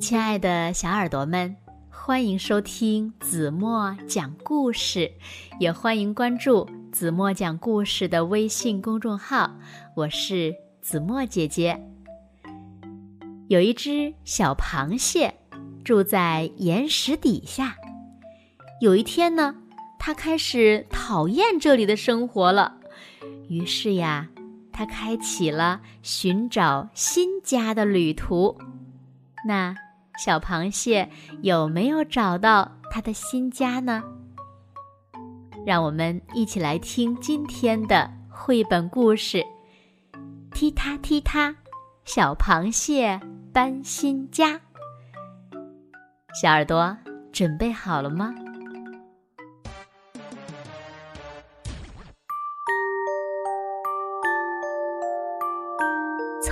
亲爱的小耳朵们，欢迎收听子墨讲故事，也欢迎关注子墨讲故事的微信公众号。我是子墨姐姐。有一只小螃蟹住在岩石底下。有一天呢，它开始讨厌这里的生活了，于是呀，它开启了寻找新家的旅途。那。小螃蟹有没有找到它的新家呢？让我们一起来听今天的绘本故事：踢踏踢踏，小螃蟹搬新家。小耳朵准备好了吗？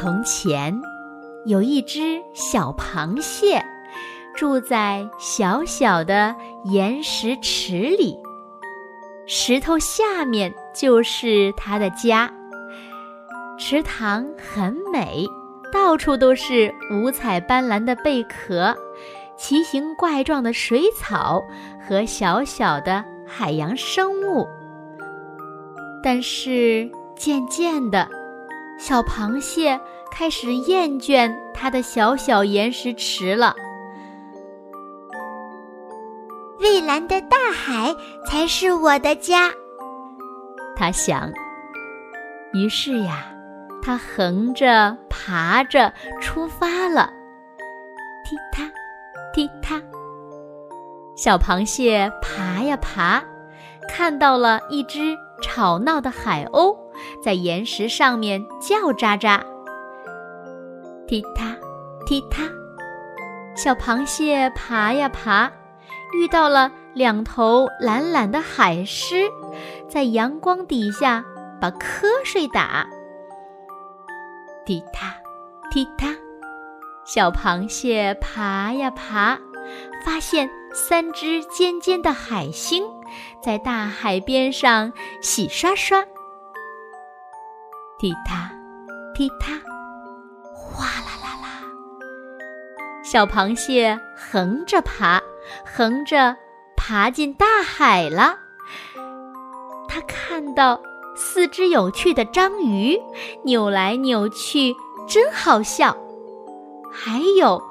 从前。有一只小螃蟹，住在小小的岩石池里，石头下面就是它的家。池塘很美，到处都是五彩斑斓的贝壳、奇形怪状的水草和小小的海洋生物。但是渐渐的，小螃蟹。开始厌倦它的小小岩石池了。蔚蓝的大海才是我的家，他想。于是呀，他横着爬着出发了。踢踏，踢踏，小螃蟹爬呀爬，看到了一只吵闹的海鸥在岩石上面叫喳喳。踢踏，踢踏，小螃蟹爬呀爬，遇到了两头懒懒的海狮，在阳光底下把瞌睡打。踢踏，踢踏，小螃蟹爬呀爬，发现三只尖尖的海星在大海边上洗刷刷。踢踏，踢踏。哗啦啦啦！小螃蟹横着爬，横着爬进大海了。它看到四只有趣的章鱼扭来扭去，真好笑。还有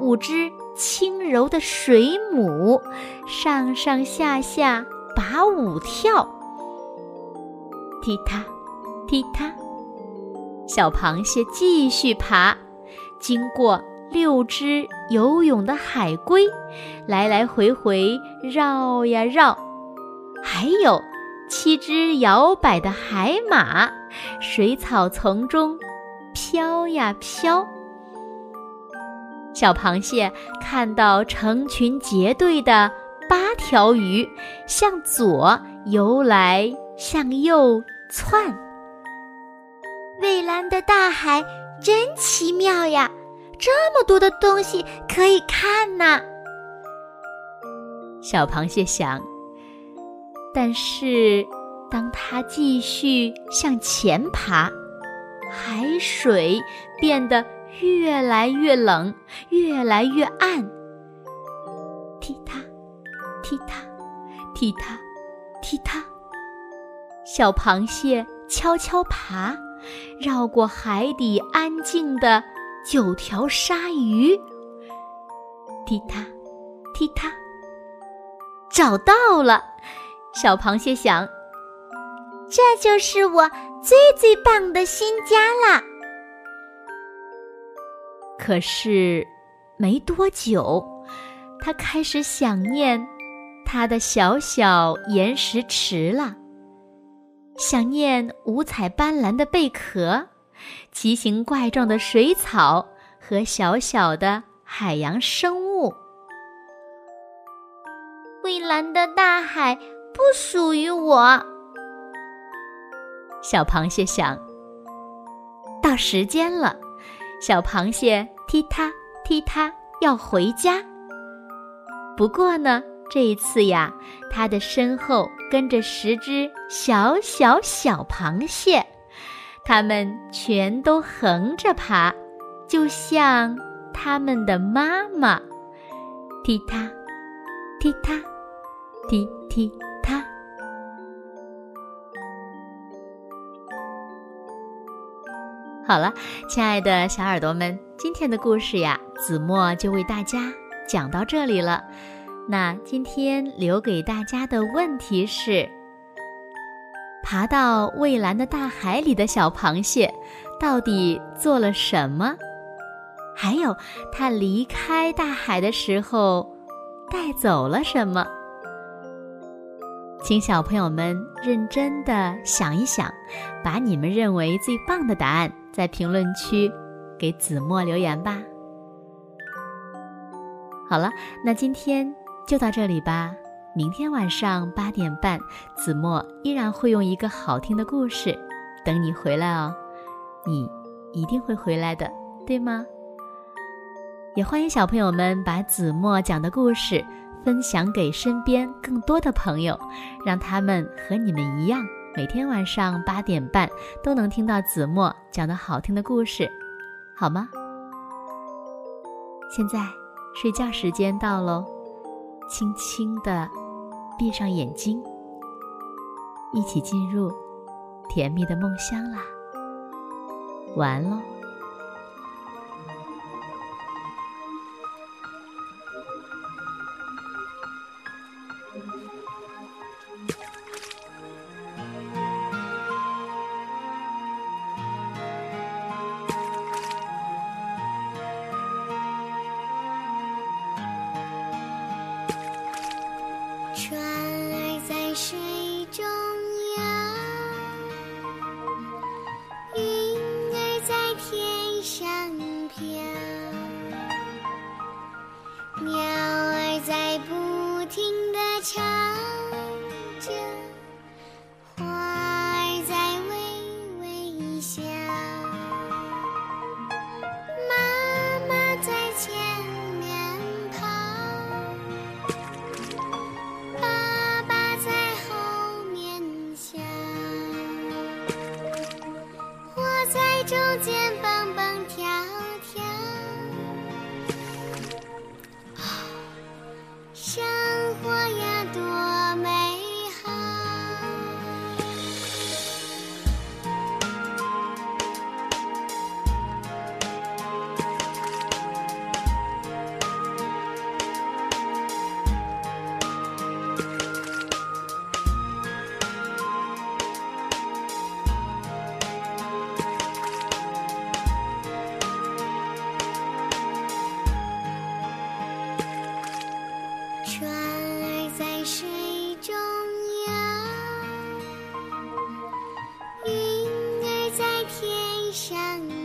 五只轻柔的水母上上下下把舞跳。踢踏，踢踏。小螃蟹继续爬，经过六只游泳的海龟，来来回回绕呀绕，还有七只摇摆的海马，水草丛中飘呀飘。小螃蟹看到成群结队的八条鱼，向左游来，向右窜。蔚蓝的大海真奇妙呀，这么多的东西可以看呢。小螃蟹想。但是，当它继续向前爬，海水变得越来越冷，越来越暗。踢踏，踢踏，踢踏，踢踏。小螃蟹悄悄爬。绕过海底安静的九条鲨鱼，踢踏，踢踏，找到了。小螃蟹想：“这就是我最最棒的新家啦。”可是，没多久，它开始想念它的小小岩石池了。想念五彩斑斓的贝壳、奇形怪状的水草和小小的海洋生物。蔚蓝的大海不属于我。小螃蟹想。到时间了，小螃蟹踢踏踢踏要回家。不过呢。这一次呀，它的身后跟着十只小小小螃蟹，它们全都横着爬，就像他们的妈妈。踢踏，踢踏，踢踢踏。好了，亲爱的小耳朵们，今天的故事呀，子墨就为大家讲到这里了。那今天留给大家的问题是：爬到蔚蓝的大海里的小螃蟹，到底做了什么？还有，它离开大海的时候，带走了什么？请小朋友们认真的想一想，把你们认为最棒的答案在评论区给子墨留言吧。好了，那今天就到这里吧。明天晚上八点半，子墨依然会用一个好听的故事等你回来哦。你一定会回来的，对吗？也欢迎小朋友们把子墨讲的故事分享给身边更多的朋友，让他们和你们一样，每天晚上八点半都能听到子墨讲的好听的故事，好吗？现在睡觉时间到喽，轻轻的闭上眼睛，一起进入甜蜜的梦乡啦。晚安喽。天上